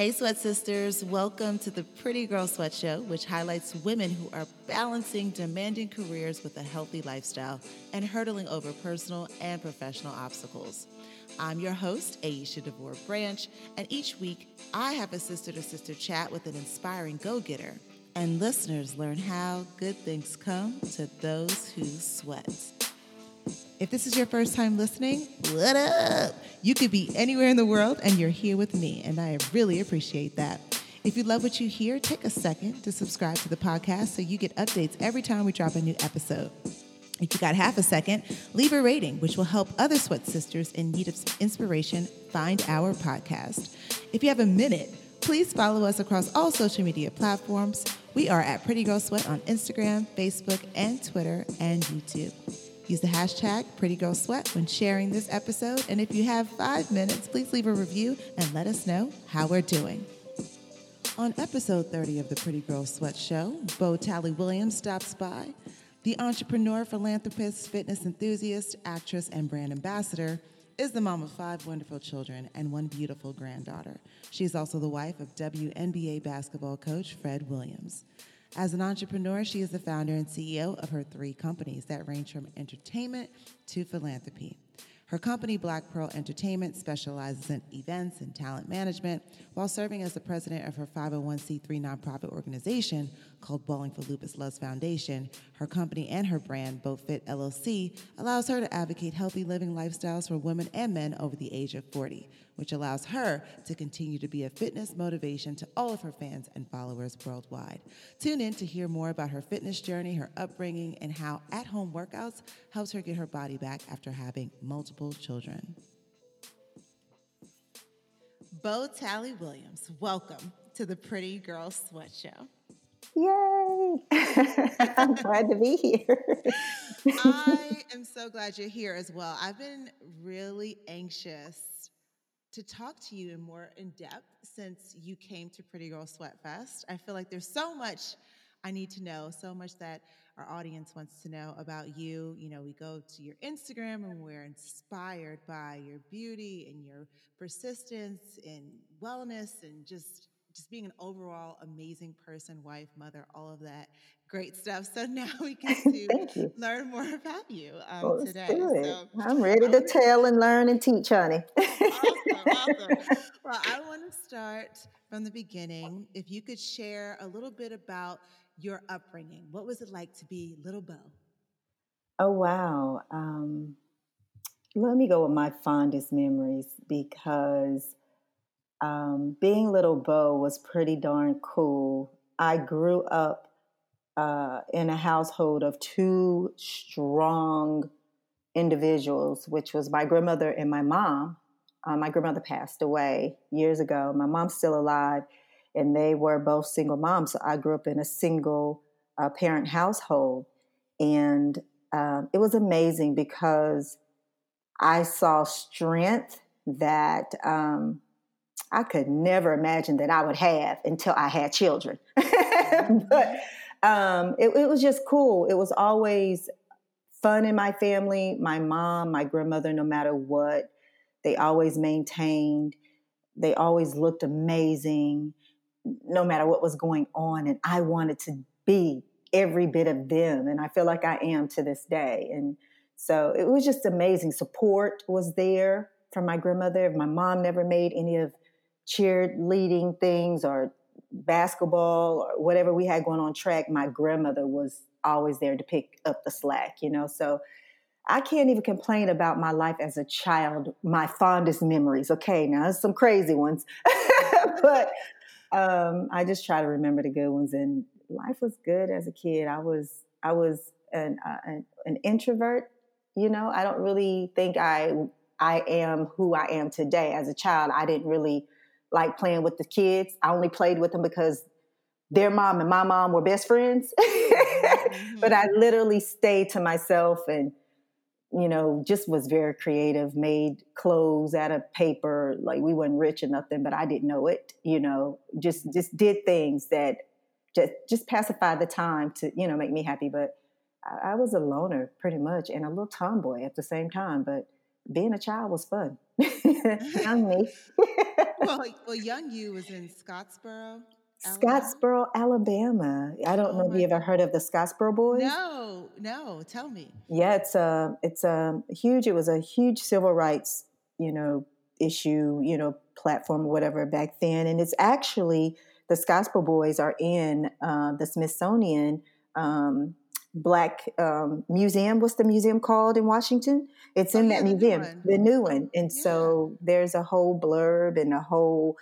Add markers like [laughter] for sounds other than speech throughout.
Hey, Sweat Sisters, welcome to the Pretty Girls Sweat Show, which highlights women who are balancing demanding careers with a healthy lifestyle and hurdling over personal and professional obstacles. I'm your host, Aeshia DeVore Branch, and each week I have a sister to sister chat with an inspiring go getter. And listeners learn how good things come to those who sweat. If this is your first time listening, what up? You could be anywhere in the world and you're here with me, and I really appreciate that. If you love what you hear, take a second to subscribe to the podcast so you get updates every time we drop a new episode. If you got half a second, leave a rating, which will help other sweat sisters in need of inspiration find our podcast. If you have a minute, please follow us across all social media platforms. We are at Pretty Girls Sweat on Instagram, Facebook, and Twitter, and YouTube. Use the hashtag PrettyGirlsSweat when sharing this episode. And if you have five minutes, please leave a review and let us know how we're doing. On episode 30 of the Pretty Girls Sweat Show, Bo Talley Williams stops by. The entrepreneur, philanthropist, fitness enthusiast, actress, and brand ambassador is the mom of five wonderful children and one beautiful granddaughter. She's also the wife of WNBA basketball coach Fred Williams. As an entrepreneur, she is the founder and CEO of her three companies that range from entertainment to philanthropy. Her company, Black Pearl Entertainment, specializes in events and talent management while serving as the president of her 501c3 nonprofit organization called Balling for Lupus Luvs Foundation. Her company and her brand, BoFit LLC, allows her to advocate healthy living lifestyles for women and men over the age of 40, which allows her to continue to be a fitness motivation to all of her fans and followers worldwide. Tune in to hear more about her fitness journey, her upbringing, and how at home workouts helps her get her body back after having multiple children. Bo Talley Williams, welcome to the Pretty Girls Sweat Show. Yay! [laughs] I'm glad to be here. I [laughs] am so glad you're here as well. I've been really anxious to talk to you in more in depth since you came to Pretty Girls Sweat Fest. I feel like there's so much I need to know, so much that our audience wants to know about you. You know, we go to your Instagram and we're inspired by your beauty and your persistence and wellness and just just being an overall amazing person, wife, mother, all of that great stuff. So [laughs] now we get [laughs] to learn more about you um, well, today. So I'm ready to tell and learn and teach, honey. awesome, awesome. [laughs] Well, I want to start from the beginning. If you could share a little bit about your upbringing, what was it like to be little Bo? Oh wow. Um, let me go with my fondest memories because um, being little Bo was pretty darn cool. I grew up uh, in a household of two strong individuals, which was my grandmother and my mom. Uh, my grandmother passed away years ago. My mom's still alive, and they were both single moms. So I grew up in a single uh, parent household. And um, it was amazing because I saw strength that um, I could never imagine that I would have until I had children. [laughs] but um, it, it was just cool. It was always fun in my family. My mom, my grandmother, no matter what, they always maintained. They always looked amazing, no matter what was going on. And I wanted to be every bit of them. And I feel like I am to this day. And so it was just amazing. Support was there from my grandmother. My mom never made any of cheerleading things or basketball or whatever we had going on track, my grandmother was always there to pick up the slack, you know. So I can't even complain about my life as a child, my fondest memories. Okay, now there's some crazy ones, [laughs] but um, I just try to remember the good ones. And life was good as a kid. I was I was an, uh, an, an introvert. You know, I don't really think I I am who I am today. As a child, I didn't really like playing with the kids. I only played with them because their mom and my mom were best friends. [laughs] mm-hmm. But I literally stayed to myself and, you know, just was very creative, made clothes out of paper. Like we weren't rich or nothing, but I didn't know it, you know, just just did things that just just pacify the time to, you know, make me happy. But I, I was a loner pretty much and a little tomboy at the same time. But being a child was fun. [laughs] Young me. [laughs] well, [laughs] well, Young You was in Scottsboro. Alabama? Scottsboro, Alabama. I don't oh know if you ever heard of the Scottsboro Boys. No, no. Tell me. Yeah, it's a it's a huge. It was a huge civil rights, you know, issue, you know, platform or whatever back then, and it's actually the Scottsboro Boys are in uh, the Smithsonian um, Black um, Museum. What's the museum called in Washington? It's oh, in yeah, that museum, the new one. And yeah. so there's a whole blurb and a whole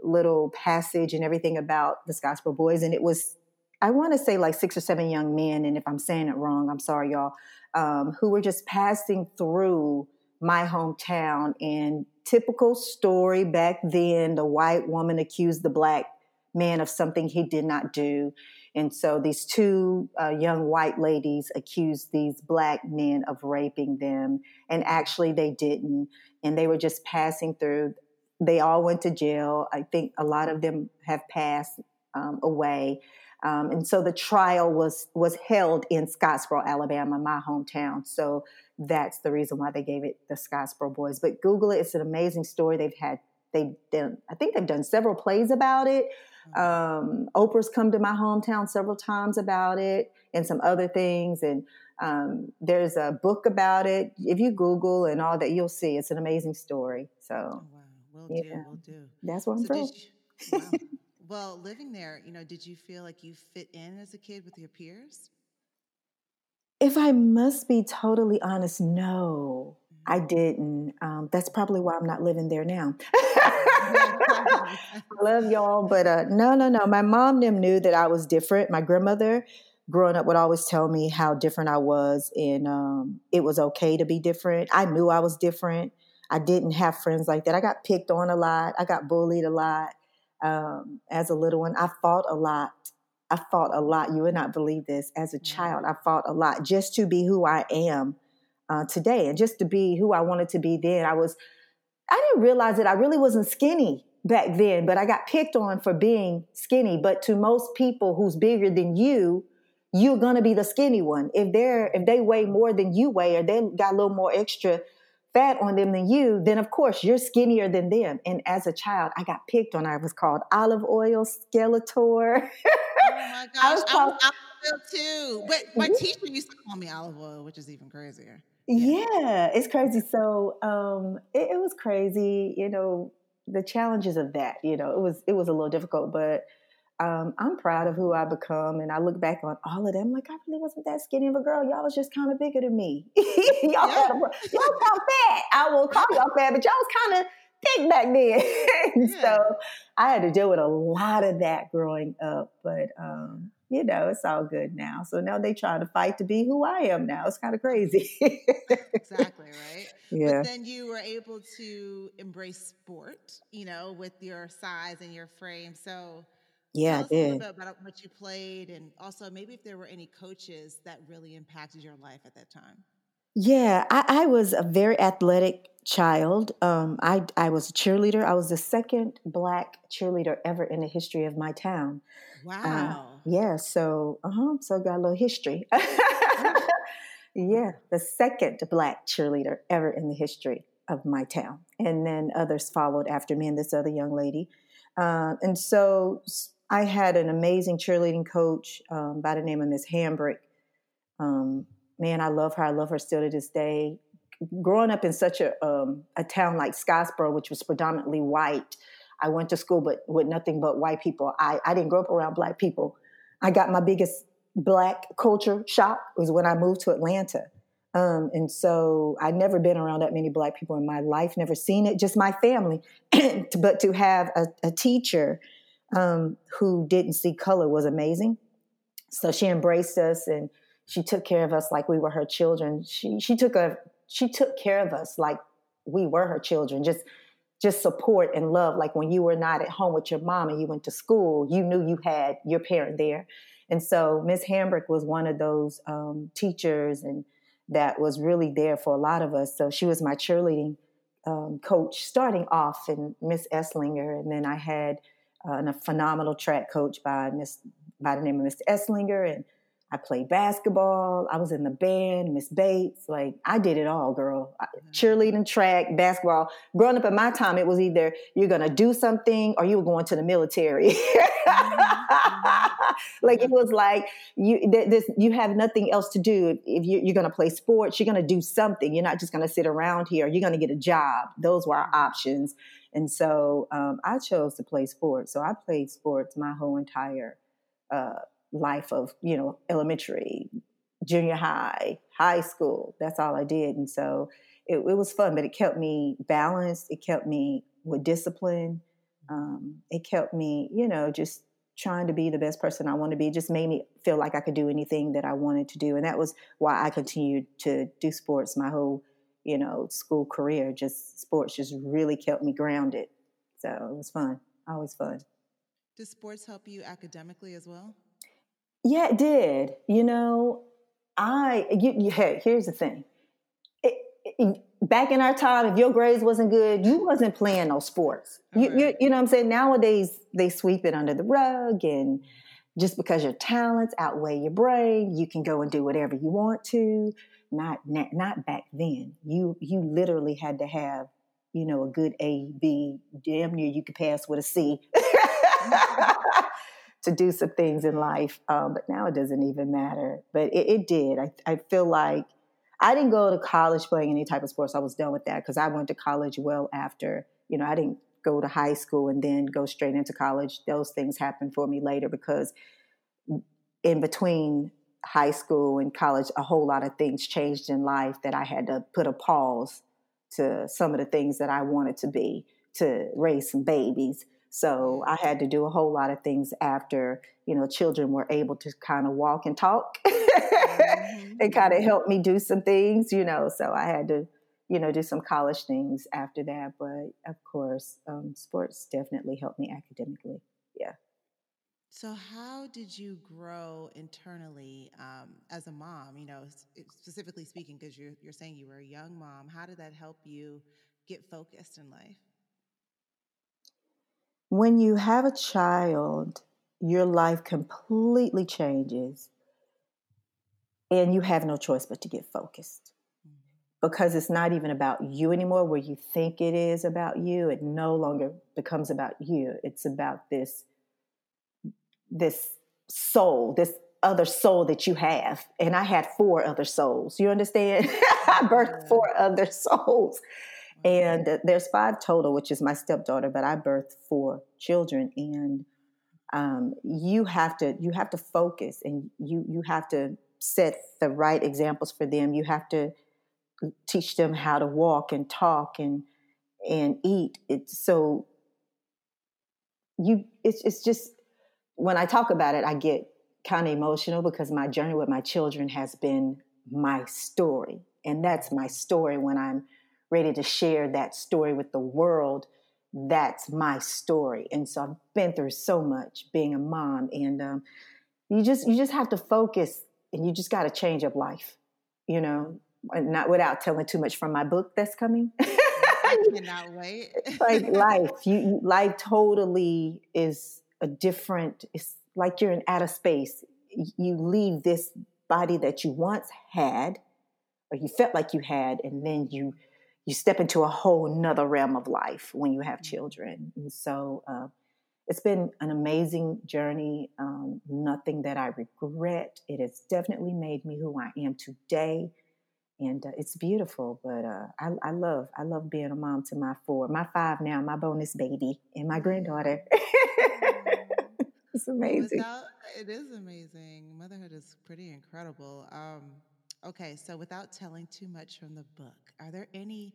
little passage and everything about the Scottsboro Boys. And it was, I want to say like six or seven young men. And if I'm saying it wrong, I'm sorry, y'all, um, who were just passing through my hometown. And typical story back then, the white woman accused the black man of something he did not do. And so these two uh, young white ladies accused these black men of raping them. And actually, they didn't. And they were just passing through. They all went to jail. I think a lot of them have passed um, away. Um, and so the trial was was held in Scottsboro, Alabama, my hometown. So that's the reason why they gave it the Scottsboro Boys. But Google it; it's an amazing story. They've had they've done. I think they've done several plays about it. Um, Oprah's come to my hometown several times about it and some other things. And um, there's a book about it. If you Google and all that, you'll see it's an amazing story. So, oh, wow. We'll yeah. do. We'll do. That's what I'm so from. You, [laughs] wow. well, living there, you know, did you feel like you fit in as a kid with your peers? If I must be totally honest, no, I mm-hmm. didn't. Um, that's probably why I'm not living there now. [laughs] [laughs] I love y'all, but uh, no, no, no. My mom them knew that I was different. My grandmother, growing up, would always tell me how different I was, and um, it was okay to be different. I knew I was different. I didn't have friends like that. I got picked on a lot. I got bullied a lot um, as a little one. I fought a lot. I fought a lot. You would not believe this. As a child, I fought a lot just to be who I am uh, today, and just to be who I wanted to be then. I was I didn't realize that I really wasn't skinny back then, but I got picked on for being skinny. But to most people who's bigger than you, you're gonna be the skinny one. If they're if they weigh more than you weigh, or they got a little more extra fat on them than you, then of course you're skinnier than them. And as a child, I got picked on. I was called olive oil skeletor. [laughs] Oh my gosh, I was called olive oil too. But my mm-hmm. teacher used to call me olive oil, which is even crazier. Yeah, it's crazy. So um, it, it was crazy. You know, the challenges of that. You know, it was it was a little difficult, but um, I'm proud of who I become, and I look back on all of them like I really wasn't that skinny of a girl. Y'all was just kind of bigger than me. [laughs] y'all, yeah. y'all fat. I will call y'all fat, but y'all was kind of thick back then. [laughs] yeah. So I had to deal with a lot of that growing up, but um, you know, it's all good now. So now they trying to fight to be who I am now. It's kind of crazy. exactly, right? [laughs] Yeah. But then you were able to embrace sport, you know, with your size and your frame. So yeah, tell us I did. a little bit about what you played and also maybe if there were any coaches that really impacted your life at that time. Yeah, I, I was a very athletic child. Um, I I was a cheerleader. I was the second black cheerleader ever in the history of my town. Uh, wow. Uh, yeah. So, uh huh. So got a little history. [laughs] yeah, the second black cheerleader ever in the history of my town, and then others followed after me and this other young lady. Uh, and so I had an amazing cheerleading coach um, by the name of Miss Hambrick. Um, man, I love her. I love her still to this day. Growing up in such a um, a town like Scottsboro, which was predominantly white, I went to school but with nothing but white people. I, I didn't grow up around black people. I got my biggest black culture shock was when I moved to Atlanta. Um, and so I'd never been around that many black people in my life, never seen it, just my family. [clears throat] but to have a, a teacher um, who didn't see color was amazing. So she embraced us and she took care of us like we were her children. She she took a she took care of us like we were her children. Just just support and love. Like when you were not at home with your mom and you went to school, you knew you had your parent there. And so Miss Hambrick was one of those um, teachers and that was really there for a lot of us. So she was my cheerleading um, coach starting off and Miss Esslinger. And then I had uh, a phenomenal track coach by Miss by the name of Mr. Esslinger. And I played basketball. I was in the band, Miss Bates. Like I did it all, girl. Mm-hmm. Cheerleading, track, basketball. Growing up in my time, it was either you're gonna do something or you were going to the military. Mm-hmm. [laughs] like it was like you this you have nothing else to do. If you, you're gonna play sports, you're gonna do something. You're not just gonna sit around here. You're gonna get a job. Those were our options. And so um, I chose to play sports. So I played sports my whole entire uh, life of you know elementary junior high high school. That's all i did. And so it, it was fun but it kept me balanced. It kept me with discipline. Um, it kept me you know just trying to be the best person i want to be. It just made me feel like i could do anything that i wanted to do. And that was why i continued to do sports my whole you know school career. Just sports just really kept me grounded. So it was fun. Always fun. Does sports help you academically as well yeah, it did. You know, I you, you hey, here's the thing. It, it, back in our time, if your grades wasn't good, you wasn't playing no sports. You, you, mm-hmm. you know what I'm saying? Nowadays, they sweep it under the rug, and just because your talents outweigh your brain, you can go and do whatever you want to. Not not, not back then. You you literally had to have you know a good A B. Damn near you could pass with a C. Mm-hmm. [laughs] to do some things in life. Um, but now it doesn't even matter. But it, it did. I, I, feel like I didn't go to college playing any type of sports. I was done with that because I went to college well after. You know, I didn't go to high school and then go straight into college. Those things happened for me later because in between high school and college, a whole lot of things changed in life that I had to put a pause to some of the things that I wanted to be to raise some babies so I had to do a whole lot of things after, you know, children were able to kind of walk and talk [laughs] and kind of help me do some things, you know. So I had to, you know, do some college things after that. But of course, um, sports definitely helped me academically. Yeah. So, how did you grow internally um, as a mom? You know, specifically speaking, because you're, you're saying you were a young mom. How did that help you get focused in life? When you have a child, your life completely changes and you have no choice but to get focused. Because it's not even about you anymore where you think it is about you it no longer becomes about you. It's about this this soul this other soul that you have. And i had four other souls. You understand? [laughs] I birthed four other [laughs] souls and there's five total, which is my stepdaughter, but I birthed four children, and um, you have to you have to focus, and you you have to set the right examples for them. You have to teach them how to walk and talk and and eat. It's so you it's it's just when I talk about it, I get kind of emotional because my journey with my children has been my story, and that's my story when I'm ready to share that story with the world, that's my story. And so I've been through so much being a mom, and um, you just you just have to focus, and you just got to change up life, you know, not without telling too much from my book that's coming. [laughs] I cannot wait. [laughs] like life, you, you life totally is a different. It's like you're in outer space. You leave this body that you once had, or you felt like you had, and then you you step into a whole nother realm of life when you have mm-hmm. children. And so uh, it's been an amazing journey. Um, nothing that I regret. It has definitely made me who I am today. And uh, it's beautiful, but uh, I, I, love I love being a mom to my four, my five now, my bonus baby, and my granddaughter. [laughs] it's amazing. Without, it is amazing. Motherhood is pretty incredible. Um, Okay, so without telling too much from the book, are there any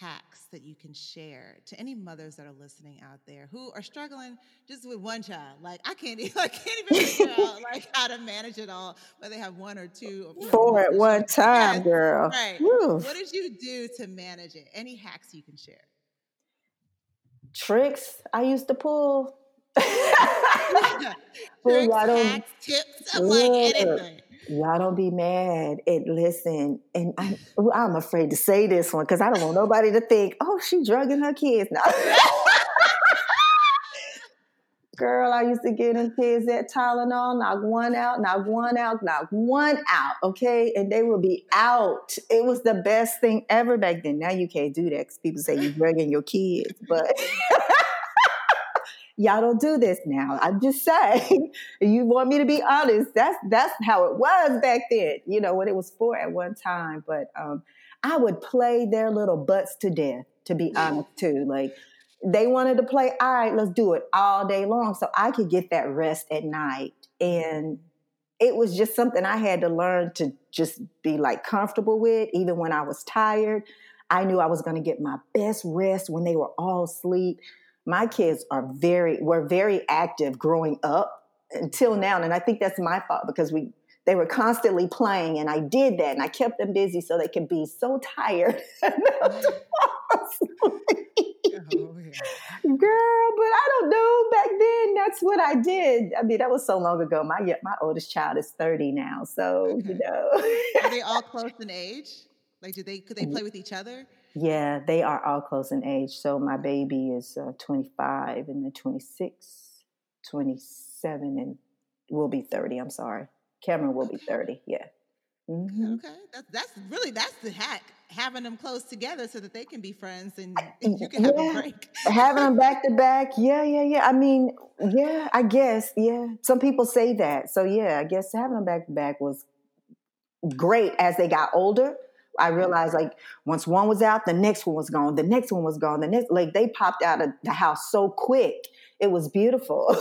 hacks that you can share to any mothers that are listening out there who are struggling just with one child? Like I can't, [laughs] even, I can't even figure [laughs] out like how to manage it all, whether they have one or two, or, four at one time, girl. Right. Woo. What did you do to manage it? Any hacks you can share? Tricks I used to pull. [laughs] Tricks, hacks, tips, like anything Y'all don't be mad. And listen, and I, am afraid to say this one because I don't want nobody to think, oh, she drugging her kids. No. [laughs] Girl, I used to get them kids that Tylenol, knock one out, knock one out, knock one out, okay? And they would be out. It was the best thing ever back then. Now you can't do that because people say you're drugging your kids, but [laughs] y'all don't do this now. I'm just saying. [laughs] you want me to be honest? That's that's how it was back then. You know what it was for at one time. But um, I would play their little butts to death. To be honest, too, like they wanted to play, all right, let's do it all day long. So I could get that rest at night. And it was just something I had to learn to just be like comfortable with, even when I was tired. I knew I was going to get my best rest when they were all asleep. My kids are very, were very active growing up until now. And I think that's my fault because we, they were constantly playing and I did that and I kept them busy so they could be so tired [laughs] mm. Oh, Girl, but I don't know. Back then, that's what I did. I mean, that was so long ago. My my oldest child is thirty now, so okay. you know. are they all [laughs] close in age? Like, do they could they mm. play with each other? Yeah, they are all close in age. So my baby is uh, 25 and then 26, 27, and will be 30. I'm sorry. Cameron will be 30. Yeah. Mm-hmm. Okay, that's that's really that's the hack. Having them close together so that they can be friends and [laughs] you can have yeah. a break. Having them back to [laughs] back, yeah, yeah, yeah. I mean, yeah, I guess, yeah. Some people say that, so yeah, I guess having them back to back was great. As they got older, I realized like once one was out, the next one was gone, the next one was gone, the next like they popped out of the house so quick. It was beautiful. [laughs]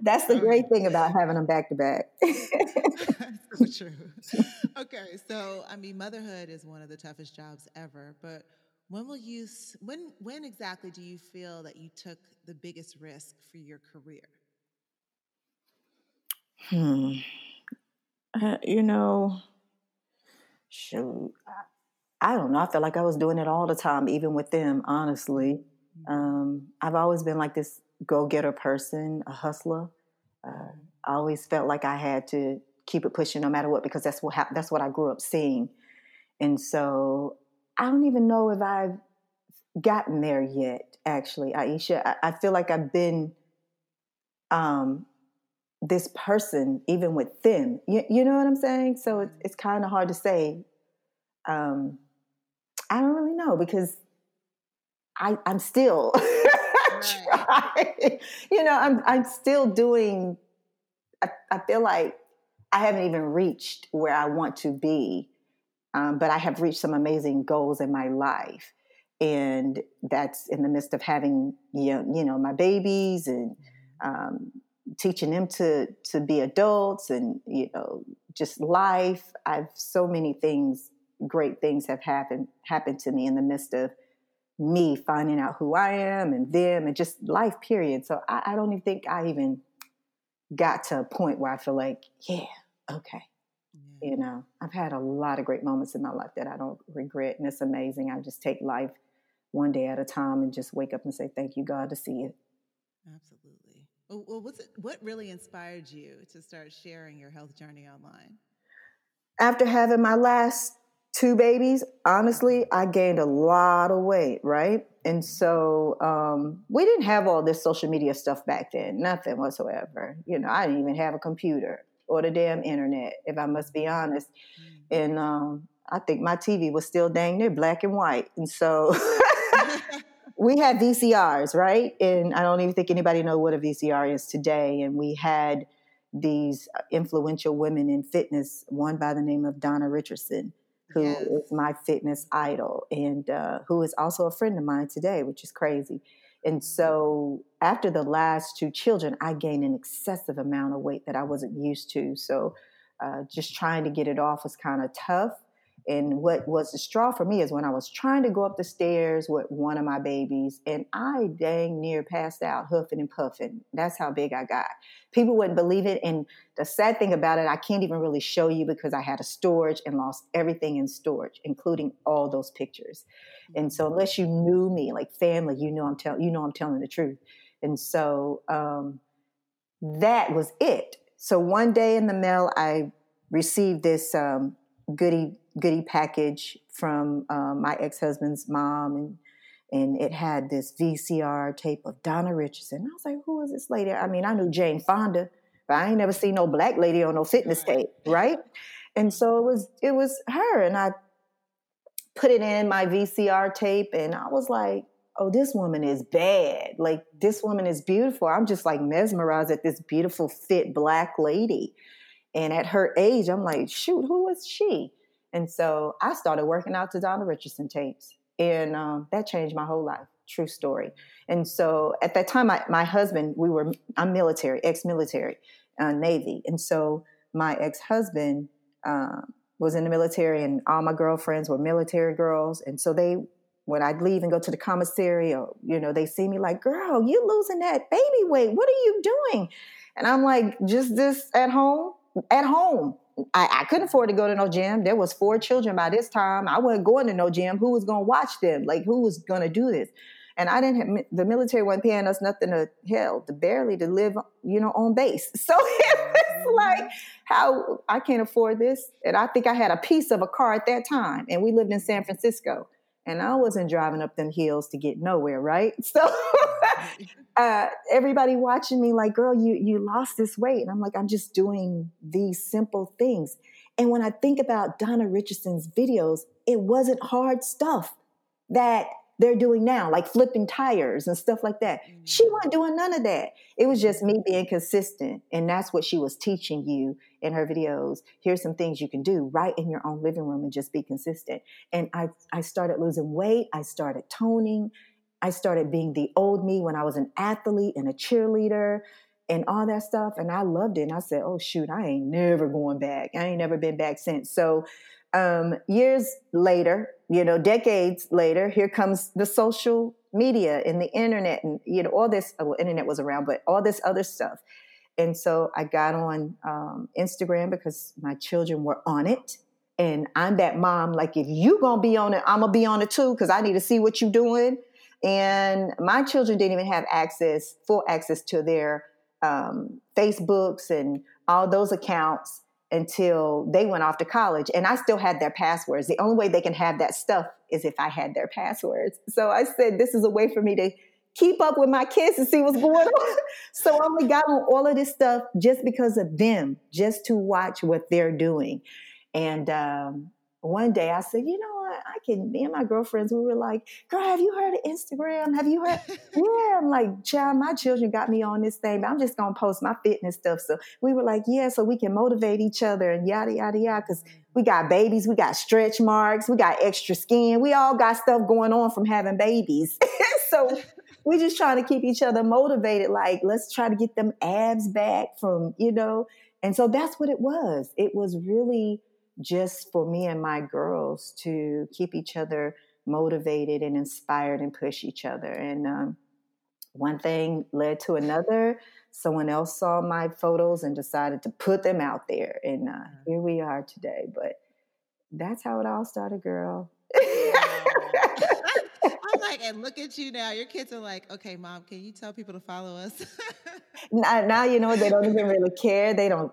That's the great thing about having them back to back. [laughs] so true. Okay, so I mean, motherhood is one of the toughest jobs ever. But when will you? When when exactly do you feel that you took the biggest risk for your career? Hmm. Uh, you know, shoot. I don't know. I felt like I was doing it all the time, even with them. Honestly, mm-hmm. um, I've always been like this go getter person, a hustler. Uh, I always felt like I had to keep it pushing no matter what because that's what ha- that's what I grew up seeing, and so I don't even know if I've gotten there yet. Actually, Aeshia, I, I feel like I've been um, this person even with them. You, you know what I'm saying? So it's, it's kind of hard to say. Um, I don't really know because I, I'm still [laughs] trying. you know, I'm I'm still doing. I, I, feel like I haven't even reached where I want to be, um, but I have reached some amazing goals in my life, and that's in the midst of having you know, you know my babies and um, teaching them to to be adults and you know just life. I've so many things, great things have happened happened to me in the midst of me finding out who I am and them and just life, period. So I, I, don't even think I even got to a point where I feel like, yeah, okay. Yeah. You know, I've had a lot of great moments in my life that I don't regret, and it's amazing. I just take life one day at a time and just wake up and say, thank you, God, to see it. Absolutely. Well, well what's it, what really inspired you to start sharing your health journey online? After having my last two babies, honestly, I gained a lot of weight, right? And so um, we didn't have all this social media stuff back then, nothing whatsoever. You know, I didn't even have a computer or the damn internet, if I must be honest. Mm. And um, I think my TV was still dang near black and white. And so [laughs] [laughs] we had VCRs, right? And I don't even think anybody know what a VCR is today. And we had these influential women in fitness, one by the name of Donna Richardson who yes. is my fitness idol and uh, who is also a friend of mine today, which is crazy. And so after the last two children, I gained an excessive amount of weight that I wasn't used to. So uh, just trying to get it off was kind of tough. And what was the straw for me is when I was trying to go up the stairs with one of my babies, and I dang near passed out, huffing and puffing. That's how big I got. People wouldn't believe it. And the sad thing about it, I can't even really show you because I had a storage and lost everything in storage, including all those pictures. And so, unless you knew me, like family, you know I'm telling you know I'm telling the truth. And so um, that was it. So one day in the mail, I received this um, goodie goodie package from um, my ex husband's mom, and and it had this VCR tape of Donna Richardson. I was like, who is this lady? I mean, I knew Jane Fonda, but I ain't never seen no black lady on no fitness tape, right? And so it was it was her, and I put it in my VCR tape, and I was like, oh, this woman is bad. Like this woman is beautiful. I'm just like mesmerized at this beautiful, fit black lady. And at her age, I'm like, shoot, who was she? And so I started working out to Donna Richardson tapes. And um, that changed my whole life. True story. And so at that time, my, my husband, we were, I'm military, ex military, uh, Navy. And so my ex husband uh, was in the military, and all my girlfriends were military girls. And so they, when I'd leave and go to the commissary, or, you know, they see me like, girl, you losing that baby weight. What are you doing? And I'm like, just this at home, at home. I, I, couldn't afford to go to no gym. There was four children by this time. I wasn't going to no gym. Who was going to watch them? Like who was going to do this? And I didn't. Have, the military wasn't paying us nothing to hell to barely to live, you know, on base. [laughs] So it was mm-hmm. like, how I can't afford this. And I think I had a piece of a car at that time, and we lived in San Francisco, and I wasn't driving up them hills to get nowhere, right? [laughs] So [laughs] uh, everybody watching me like, girl, you you lost this weight. And I'm like, I'm just doing these simple things. And when I think about Donna Richardson's videos, it wasn't hard stuff that they're doing now, like flipping tires and stuff like that. Mm-hmm. She wasn't doing none of that. It was just me being consistent. And that's what she was teaching you in her videos. Here's some things you can do right in your own living room and just be consistent. And I, I started losing weight. I started toning. I started being the old me when I was an athlete and a cheerleader and all that stuff. And I loved it. And I said, oh, shoot, I ain't never going back. I ain't never been back since. So, um, years later, you know, decades later, here comes the social media and the internet and, you know, all this, well, internet was around, but all this other stuff. And so I got on um, Instagram because my children were on it. And I'm that mom, like, if you gonna be on it, I'm gonna be on it too, because I need to see what you're doing. And my children didn't even have access, full access to their um, Facebooks and all those accounts until they went off to college. And I still had their passwords. The only way they can have that stuff is if I had their passwords. So I said, this is a way for me to keep up with my kids and see what's going on. [laughs] so I only got on all of this stuff just because of them, just to watch what they're doing. And um, one day I said, you know what? I can, me and my girlfriends, we were like, girl, have you heard of Instagram? Have you heard? [laughs] yeah. I'm like, child, my children got me on this thing, but I'm just going to post my fitness stuff. So we were like, yeah, so we can motivate each other and yada, yada, yada. Cause we got babies, we got stretch marks, we got extra skin. We all got stuff going on from having babies. [laughs] so we're just trying to keep each other motivated. Like, let's try to get them abs back from, you know, and so that's what it was. It was really, just for me and my girls to keep each other motivated and inspired and push each other. And um, one thing led to another. Someone else saw my photos and decided to put them out there. And uh, mm-hmm. here we are today. But that's how it all started, girl. [laughs] I'm like, and look at you now. Your kids are like, okay, mom, can you tell people to follow us? [laughs] now, now, you know they don't even really care. They don't.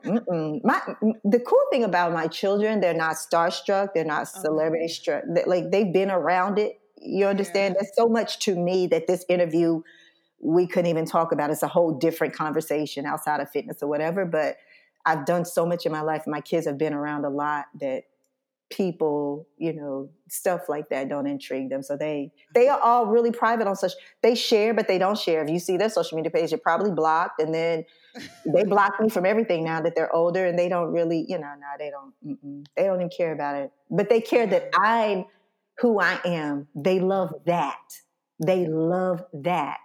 My the cool thing about my children, they're not starstruck. They're not oh. celebrity okay. struck. Like they've been around it. You understand? Yeah. There's so much to me that this interview we couldn't even talk about. It's a whole different conversation outside of fitness or whatever. But I've done so much in my life. My kids have been around a lot that people, you know, stuff like that don't intrigue them. So they mm-hmm. they are all really private on such. They share, but they don't share. If you see their social media page, you're probably blocked, and then they [laughs] block me from everything now that they're older, and they don't really, you know, now they don't, they don't even care about it. But they care that I'm who I am. They love that. They love that.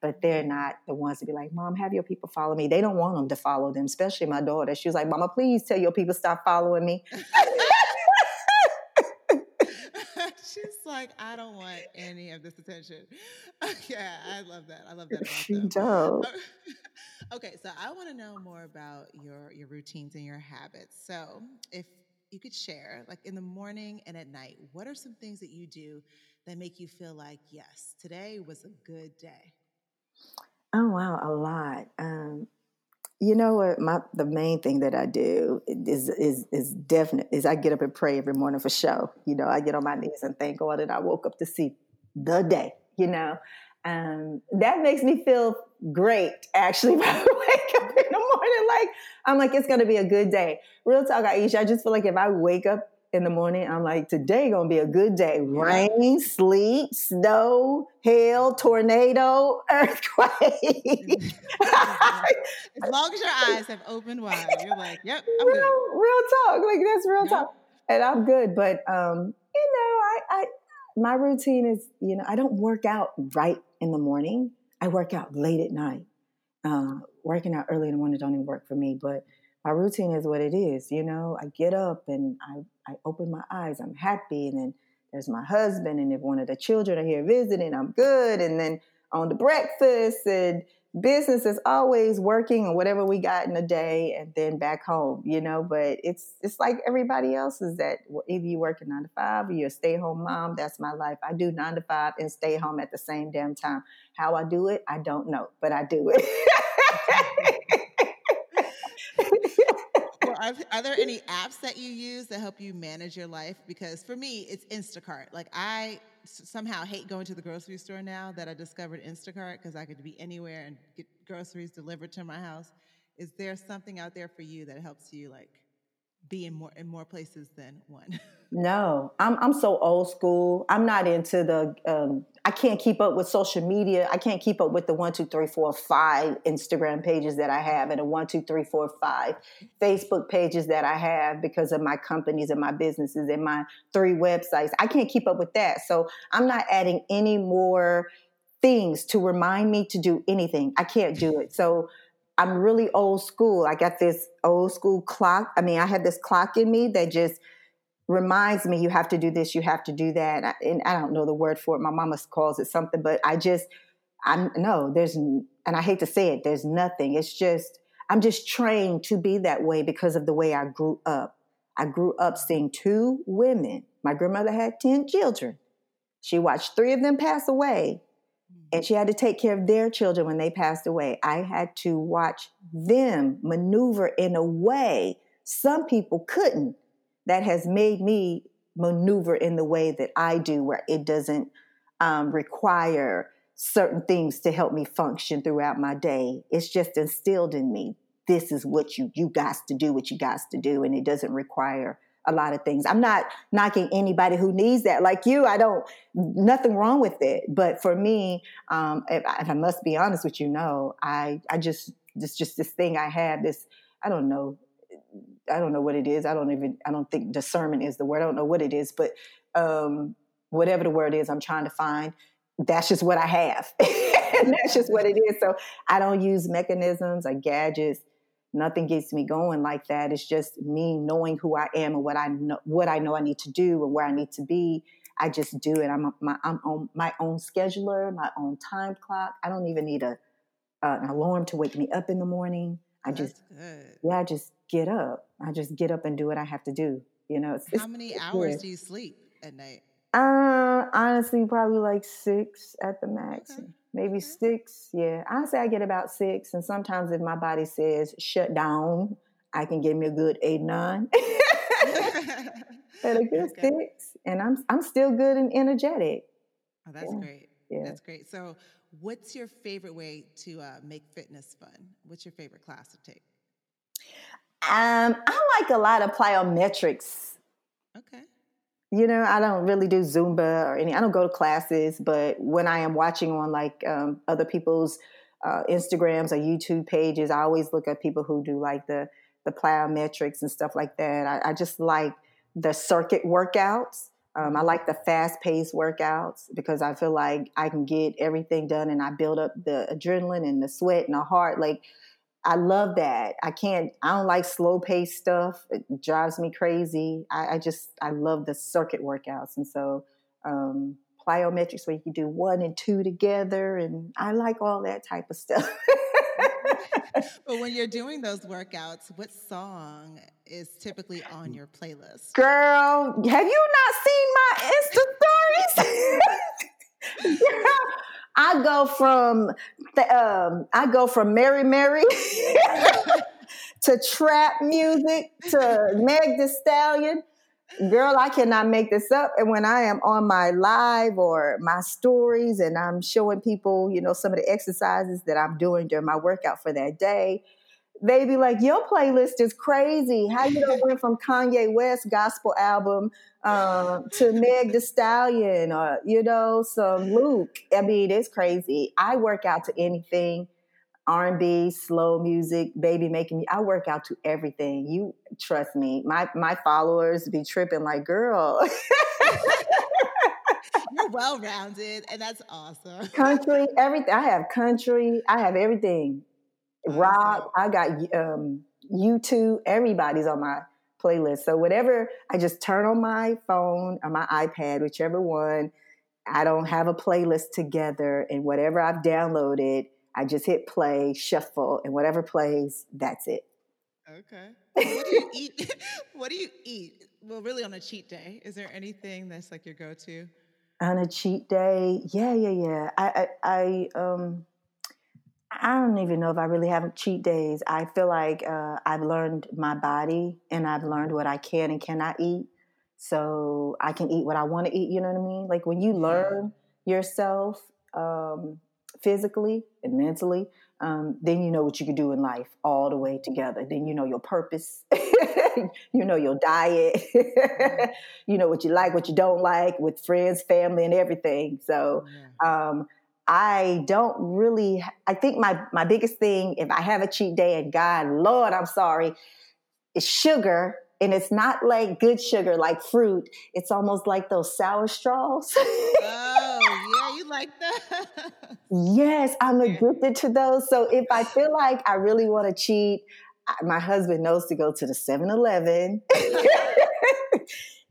But they're mm-hmm. not the ones to be like, Mom, have your people follow me. They don't want them to follow them, especially my daughter. She was like, Mama, please tell your people stop following me. [laughs] She's like, I don't want any of this attention. [laughs] yeah, I love that. I love that. [laughs] she does. [laughs] okay, so I want to know more about your your routines and your habits. So, if you could share, like in the morning and at night, what are some things that you do that make you feel like, yes, today was a good day? Oh wow, a lot. Um, you know what? My the main thing that I do is is is definite is I get up and pray every morning for show. You know, I get on my knees and thank God that I woke up to see the day. you know. Um, that makes me feel great actually [laughs] when I wake up in the morning. Like, I'm like, it's gonna be a good day. Real talk, Aeshia, I just feel like if I wake up in the morning, I'm like, today gonna be a good day. Rain, sleet, snow, hail, tornado, [laughs] earthquake. [laughs] as long as your [laughs] eyes have opened wide, you're like, yep, I'm real, good. Real talk, like that's real yep. talk, and I'm good. But um, you know, I, I my routine is, you know, I don't work out right in the morning. I work out late at night. Uh, working out early in the morning don't even work for me, but my routine is what it is. You know, I get up and I, I open my eyes. I'm happy. And then there's my husband. And if one of the children are here visiting, I'm good. And then on the breakfast and business is always working on whatever we got in a day and then back home, you know, but it's it's like everybody else is that either you work a nine to five or you're a stay-home mom. That's my life. I do nine to five and stay home at the same damn time. How I do it, I don't know, but I do it. [laughs] [laughs] are, are there any apps that you use that help you manage your life? Because for me, it's Instacart. Like I somehow hate going to the grocery store now that I discovered Instacart because I could be anywhere and get groceries delivered to my house. Is there something out there for you that helps you like be in more in more places than one? [laughs] No, I'm I'm so old school. I'm not into the. Um, I can't keep up with social media. I can't keep up with the one, two, three, four, five Instagram pages that I have, and the one, two, three, four, five Facebook pages that I have because of my companies and my businesses and my three websites. I can't keep up with that, so I'm not adding any more things to remind me to do anything. I can't do it. So I'm really old school. I got this old school clock. I mean, I have this clock in me that just reminds me you have to do this, you have to do that. And I don't know the word for it. My mama calls it something, but I just, I no, there's, and I hate to say it, there's nothing. It's just, I'm just trained to be that way because of the way I grew up. I grew up seeing two women. My grandmother had 10 children. She watched three of them pass away, and she had to take care of their children when they passed away. I had to watch them maneuver in a way some people couldn't that has made me maneuver in the way that I do, where it doesn't um, require certain things to help me function throughout my day. It's just instilled in me. This is what you you guys to do, what you guys to do, and it doesn't require a lot of things. I'm not knocking anybody who needs that. Like you, I don't nothing wrong with it. But for me, um, if, if I must be honest with you, no, I I just this just this thing I have this I don't know I don't know what it is. I don't even I don't think discernment is the word. I don't know what it is, but um, whatever the word is, I'm trying to find. That's just what I have, [laughs] and that's just what it is. So I don't use mechanisms or gadgets. Nothing gets me going like that. It's just me knowing who I am and what I know, what I know I need to do and where I need to be. I just do it. I'm my I'm on my own scheduler, my own time clock. I don't even need a uh, an alarm to wake me up in the morning. I just yeah, I just get up. I just get up and do what I have to do. You know, it's, how many hours do you sleep at night? Uh, honestly, probably like six at the max. Okay. Maybe okay. six. Yeah, I say I get about six, and sometimes if my body says shut down, I can give me a good eight nine. [laughs] At a [laughs] good okay. six, and I'm I'm still good and energetic. Oh, that's yeah. great. Yeah. That's great. So, what's your favorite way to uh, make fitness fun? What's your favorite class to take? Um, I like a lot of plyometrics. Okay. You know, I don't really do Zumba or any. I don't go to classes, but when I am watching on like um, other people's uh, Instagrams or YouTube pages, I always look at people who do like the the plyometrics and stuff like that. I, I just like the circuit workouts. Um, I like the fast paced workouts because I feel like I can get everything done and I build up the adrenaline and the sweat and the heart. Like I love that. I can't, I don't like slow paced stuff. It drives me crazy. I, I, just, I love the circuit workouts. And so, um, plyometrics where you can do one and two together. And I like all that type of stuff. [laughs] but when you're doing those workouts, what song is typically on your playlist? Girl, have you not seen my Insta stories? [laughs] I go from the, um, I go from Mary Mary [laughs] to trap music to Meg Thee Stallion. girl, I cannot make this up. And when I am on my live or my stories and I'm showing people, you know, some of the exercises that I'm doing during my workout for that day, they be like, "Your playlist is crazy. How you know went from Kanye West gospel album uh, to Meg Thee Stallion or you know some Luke? I mean, it's crazy. I work out to anything." R&B, slow music, baby making me. I work out to everything. You trust me. My my followers be tripping like, girl. [laughs] You're well rounded, and that's awesome. country, everything. I have country. I have everything rock. I got um, U2. Everybody's on my playlist. So whatever, I just turn on my phone or my iPad, whichever one. I don't have a playlist together, and whatever I've downloaded, I just hit play, shuffle, and whatever plays, that's it. Okay. [laughs] What do you eat? [laughs] what do you eat? Well, really, on a cheat day, is there anything that's like your go-to? On a cheat day, yeah, yeah, yeah. I, I, I um I don't even know if I really have cheat days. I feel like uh, I've learned my body and I've learned what I can and cannot eat. So I can eat what I want to eat. You know what I mean? Like when you learn yourself um, physically and mentally, um, then you know what you can do in life all the way together. Then you know your purpose, [laughs] you know your diet, [laughs] you know what you like, what you don't like with friends, family, and everything. So, um, I don't really I think my my biggest thing if I have a cheat day and God Lord I'm sorry is sugar. And it's not like good sugar like fruit. It's almost like those sour straws. Oh yeah you like that. [laughs] [laughs] Yes I'm addicted to those. So if I feel like I really want to cheat my husband knows to go to the 7-Eleven [laughs]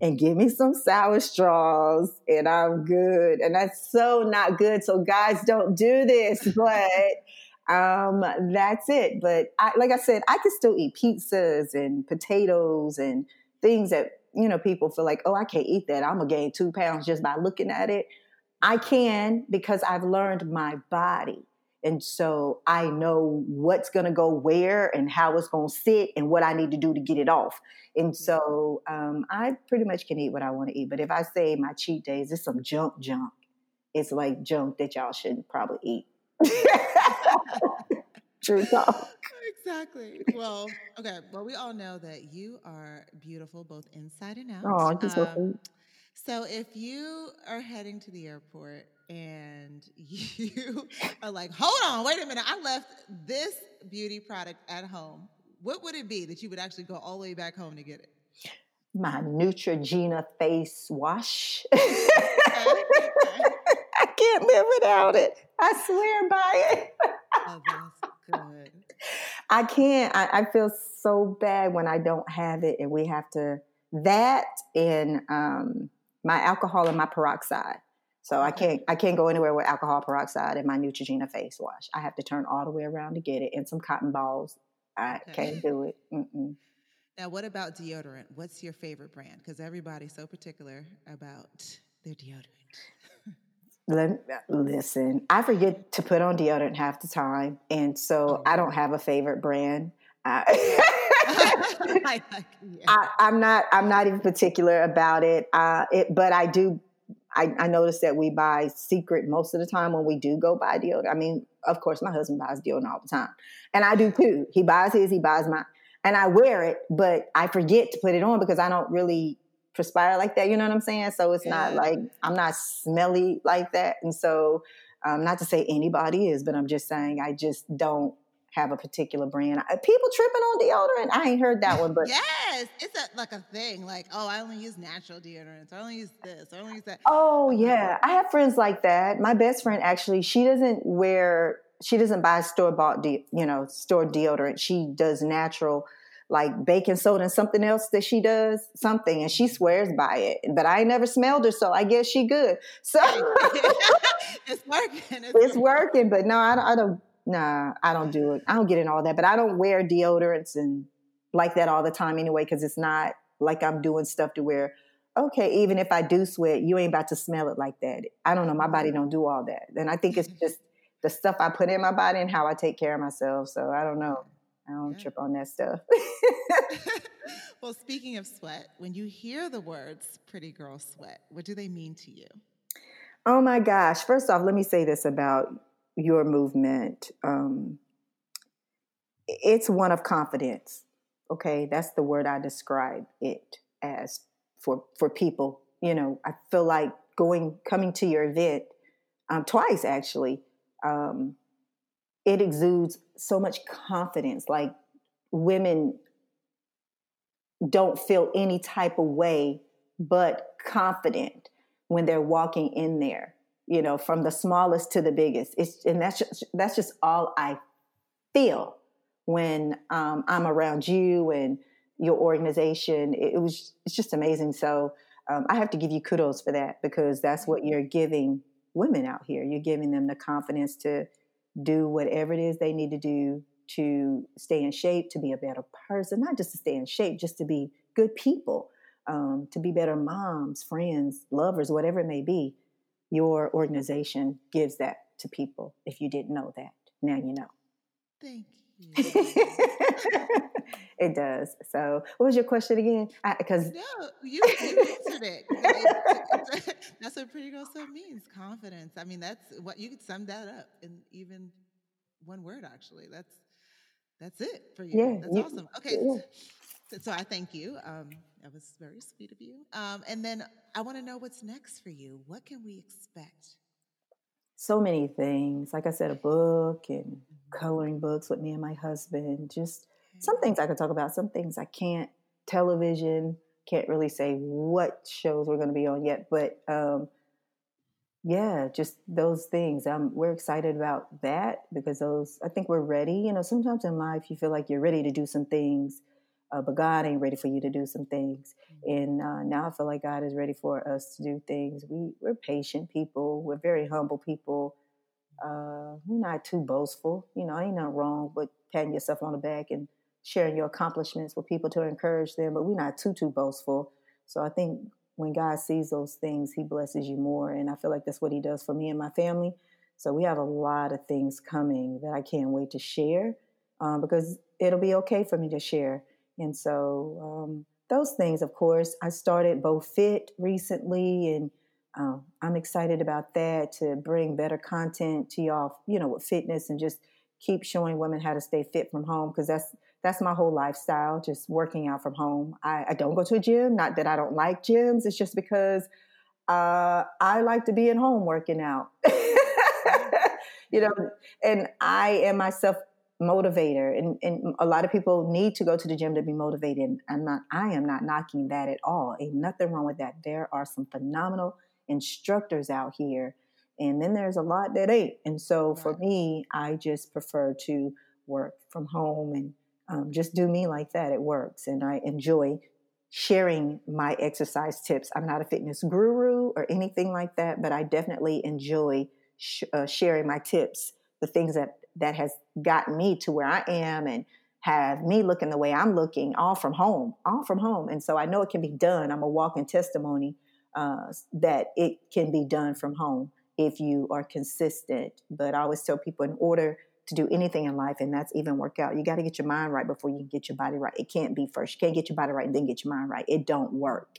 and give me some sour straws and I'm good. And that's so not good. So guys, don't do this, [laughs] but um, that's it. But I, like I said, I can still eat pizzas and potatoes and things that, you know, people feel like, oh, I can't eat that. I'm gonna gain two pounds just by looking at it. I can because I've learned my body. And so I know what's going to go where and how it's going to sit and what I need to do to get it off. And mm-hmm. so um, I pretty much can eat what I want to eat. But if I say my cheat days, it's some junk junk. It's like junk that y'all shouldn't probably eat. [laughs] True talk. Exactly. Well, okay. Well, we all know that you are beautiful both inside and out. Oh, just um, so if you are heading to the airport and [laughs] you are like, hold on, wait a minute, I left this beauty product at home, what would it be that you would actually go all the way back home to get it? My Neutrogena face wash. [laughs] I can't live without it. I swear by it. oh, that's good. I can't. I, I, feel so bad when I don't have it, and we have to that and um, my alcohol and my peroxide. So I can't I can't go anywhere with alcohol peroxide and my Neutrogena face wash. I have to turn all the way around to get it and some cotton balls. I okay. can't do it. Mm-mm. Now, what about deodorant? What's your favorite brand? Because everybody's so particular about their deodorant. Let, listen, I forget to put on deodorant half the time, and so oh. I don't have a favorite brand. I, [laughs] I, am [laughs] not. I'm not even particular about it. Uh, it, but I do I, I noticed that we buy secret most of the time when we do go buy deodorant. I mean, of course, my husband buys deodorant all the time, and I do too. He buys his, he buys mine, and I wear it, but I forget to put it on because I don't really perspire like that. You know what I'm saying? So it's yeah. not like I'm not smelly like that, and so um, not to say anybody is, but I'm just saying I just don't have a particular brand. People tripping on deodorant. I ain't heard that one, but yes, it's a, like a thing. Like, oh, I only use natural deodorants. I only use this. I only use that. Oh yeah, I have friends like that. My best friend actually, she doesn't wear. She doesn't buy store bought, de- you know, store deodorant. She does natural, like baking soda and something else that she does something, and she mm-hmm. swears by it. But I never smelled her, so I guess she good. So [laughs] it's working. It's, [laughs] it's working. working. but no, I don't, I don't nah, I don't do it. I don't get in all that, but I don't wear deodorants and like that all the time anyway, because it's not like I'm doing stuff to where, okay, even if I do sweat, you ain't about to smell it like that. I don't know. My body mm-hmm. don't do all that. And I think it's [laughs] just the stuff I put in my body and how I take care of myself. So I don't know. I don't yeah. trip on that stuff. [laughs] well, speaking of sweat, when you hear the words Pretty Girls Sweat, what do they mean to you? Oh my gosh. First off, let me say this about your movement. Um, it's one of confidence. Okay, that's the word I describe it as for for people. You know, I feel like going coming to your event um, twice actually. Um, it exudes so much confidence. Like women don't feel any type of way but confident when they're walking in there you know from the smallest to the biggest. It's and that's just that's just all i feel when um, i'm around you and your organization. It, it was it's just amazing. So um, i have to give you kudos for that because that's what you're giving women out here. You're giving them the confidence to do whatever it is they need to do to stay in shape, to be a better person, not just to stay in shape, just to be good people, um, to be better moms, friends, lovers, whatever it may be. Your organization gives that to people. If you didn't know that, now you know. Thank you. [laughs] it does. So, what was your question again? Because no, you, you answered it. [laughs] that's what pretty girl stuff means. Confidence. I mean, that's what you could sum that up in even one word. Actually, that's that's it for you. Yeah, that's you, awesome. Okay. Yeah. So, so, I thank you. Um, that was very sweet of you. Um, and then I want to know what's next for you. What can we expect? So many things. Like I said, a book and mm-hmm. coloring books with me and my husband. Just some things I could talk about, some things I can't. Television, can't really say what shows we're going to be on yet, but um, yeah, just those things. Um, we're excited about that because those, I think we're ready. You know, sometimes in life you feel like you're ready to do some things, uh, but God ain't ready for you to do some things. Mm-hmm. And uh, now I feel like God is ready for us to do things. We we're patient people. We're very humble people. Uh, we're not too boastful. You know, ain't nothing wrong with patting yourself on the back and sharing your accomplishments with people to encourage them. But we're not too too boastful. So I think when God sees those things, He blesses you more. And I feel like that's what He does for me and my family. So we have a lot of things coming that I can't wait to share um, because it'll be okay for me to share. And so um, those things, of course, I started BoFit recently, and um, I'm excited about that to bring better content to y'all, you know, with fitness and just keep showing women how to stay fit from home because that's that's my whole lifestyle, just working out from home. I, I, don't go to a gym. Not that I don't like gyms. It's just because uh, I like to be at home working out. [laughs] you know, and I am myself motivator and, and a lot of people need to go to the gym to be motivated i'm not i am not knocking that at all ain't nothing wrong with that there are some phenomenal instructors out here and then there's a lot that ain't and so right. for me i just prefer to work from home and um, just do me like that. It works. And I enjoy sharing my exercise tips. I'm not a fitness guru or anything like that, but I definitely enjoy sh- uh, sharing my tips, the things that that has gotten me to where I am and have me looking the way I'm looking, all from home, all from home. And so I know it can be done. I'm a walking testimony uh, that it can be done from home if you are consistent. But I always tell people in order to do anything in life, and that's even work out. You got to get your mind right before you can get your body right. It can't be first. You can't get your body right and then get your mind right. It don't work.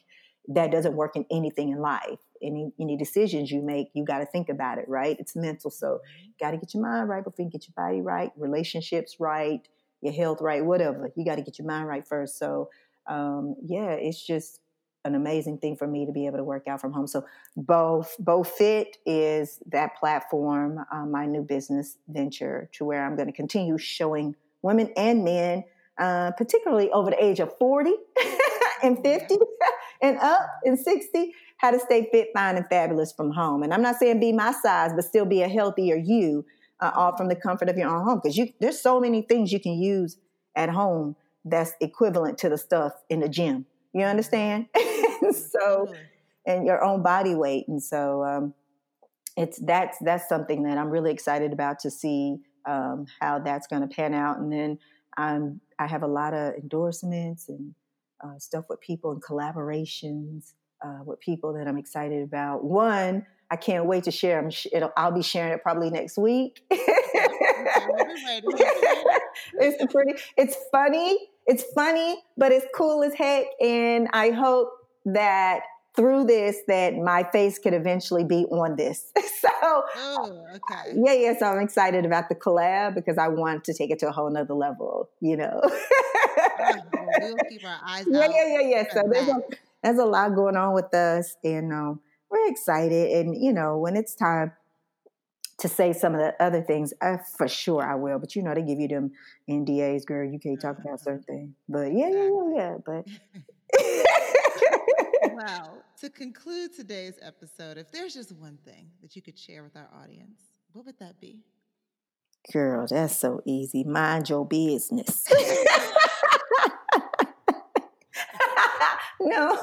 That doesn't work in anything in life. Any any decisions you make, you got to think about it, right? It's mental, so got to get your mind right before you get your body right, relationships right, your health right, whatever. You got to get your mind right first. So, um, yeah, it's just an amazing thing for me to be able to work out from home. So both BoFit is that platform, uh, my new business venture, to where I'm going to continue showing women and men, uh, particularly over the age of 40 [laughs] and 50 [laughs] and up and 60, how to stay fit, fine, and fabulous from home. And I'm not saying be my size, but still be a healthier you, uh, all from the comfort of your own home. Because you there's so many things you can use at home that's equivalent to the stuff in the gym. You understand? [laughs] so, and your own body weight. And so, um, it's that's that's something that I'm really excited about to see um, how that's going to pan out. And then I'm I have a lot of endorsements and uh, stuff with people and collaborations uh, with people that I'm excited about. One, I can't wait to share. I'm sh- I'll be sharing it probably next week. [laughs] it's [laughs] pretty. It's funny it's funny, but it's cool as heck. And I hope that through this that my face could eventually be on this. [laughs] so oh, okay. Yeah, yeah. So I'm excited about the collab because I want to take it to a whole nother level, you know. we'll keep our eyes yeah, yeah, yeah, yeah. So there's a, there's a lot going on with us and um, we're excited. And you know, when it's time to say some of the other things, uh, for sure I will. But you know, they give you them NDAs, girl. You can't talk about certain things. But yeah, yeah, yeah, yeah. But [laughs] Well, To conclude today's episode, if there's just one thing that you could share with our audience, what would that be? Girl, that's so easy. Mind your business. [laughs] [laughs] no,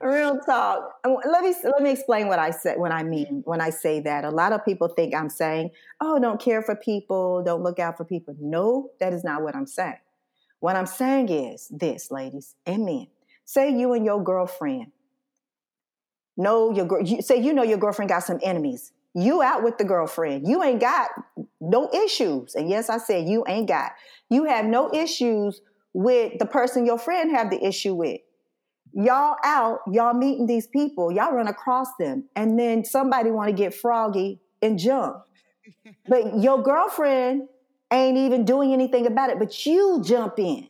real talk. Let me let me explain what I said when I mean when I say that. A lot of people think I'm saying, "Oh, don't care for people, don't look out for people." No, that is not what I'm saying. What I'm saying is this, ladies and men. Say you and your girlfriend know your you, say you know your girlfriend got some enemies. You out with the girlfriend. You ain't got no issues. And yes, I said you ain't got. You have no issues with the person your friend have the issue with. Y'all out, y'all meeting these people, y'all run across them, and then somebody want to get froggy and jump. [laughs] but your girlfriend ain't even doing anything about it, but you jump in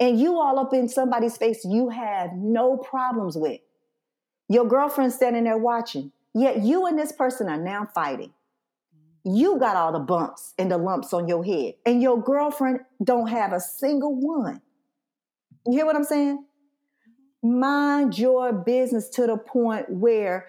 and you all up in somebody's face you have no problems with. Your girlfriend standing there watching. Yet you and this person are now fighting. You got all the bumps and the lumps on your head, and your girlfriend don't have a single one. You hear what I'm saying? Mind your business to the point where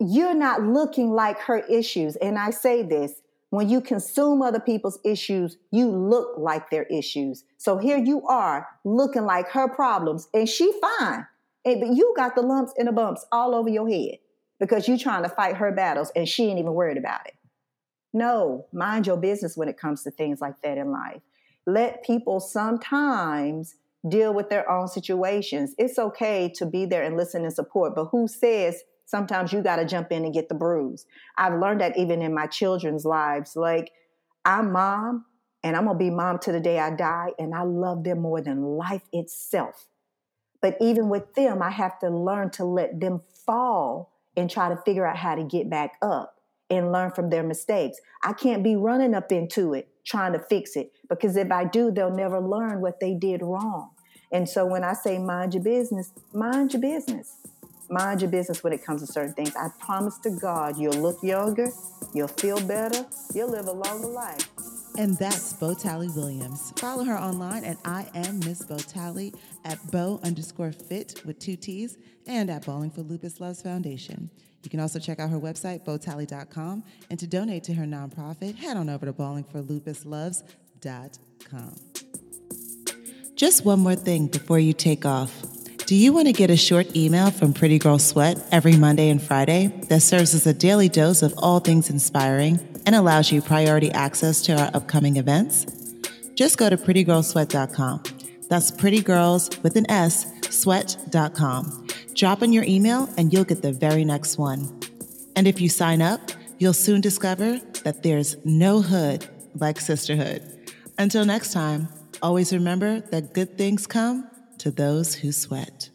you're not looking like her issues. And I say this when you consume other people's issues, you look like their issues. So here you are looking like her problems, and she fine. And, but you got the lumps and the bumps all over your head because you're trying to fight her battles and she ain't even worried about it. No, mind your business when it comes to things like that in life. Let people sometimes deal with their own situations. It's okay to be there and listen and support, but who says sometimes you got to jump in and get the bruise? I've learned that even in my children's lives. Like, I'm mom and I'm going to be mom to the day I die, and I love them more than life itself. But even with them, I have to learn to let them fall and try to figure out how to get back up and learn from their mistakes. I can't be running up into it trying to fix it because if I do, they'll never learn what they did wrong. And so when I say mind your business, mind your business. Mind your business when it comes to certain things. I promise to God, you'll look younger, you'll feel better, you'll live a longer life. And that's Bo Talley Williams. Follow her online at I am Miss Bo Talley at Bo underscore fit with two T's and at Balling for Lupus Luvs Foundation. You can also check out her website, botalley.com. And to donate to her nonprofit, head on over to ballingforlupusluvs.com. Just one more thing before you take off. Do you want to get a short email from Pretty Girls Sweat every Monday and Friday that serves as a daily dose of all things inspiring and allows you priority access to our upcoming events? Just go to prettygirlssweat.com. That's prettygirls with an S, sweat.com. Drop in your email and you'll get the very next one. And if you sign up, you'll soon discover that there's no hood like sisterhood. Until next time, always remember that good things come to those who sweat.